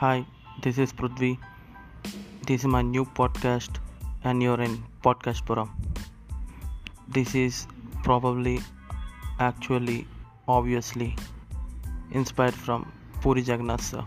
Hi, this is Prudvi. This is my new podcast, and you're in Podcast Puram. This is probably, actually, obviously inspired from Puri Jagannath sir.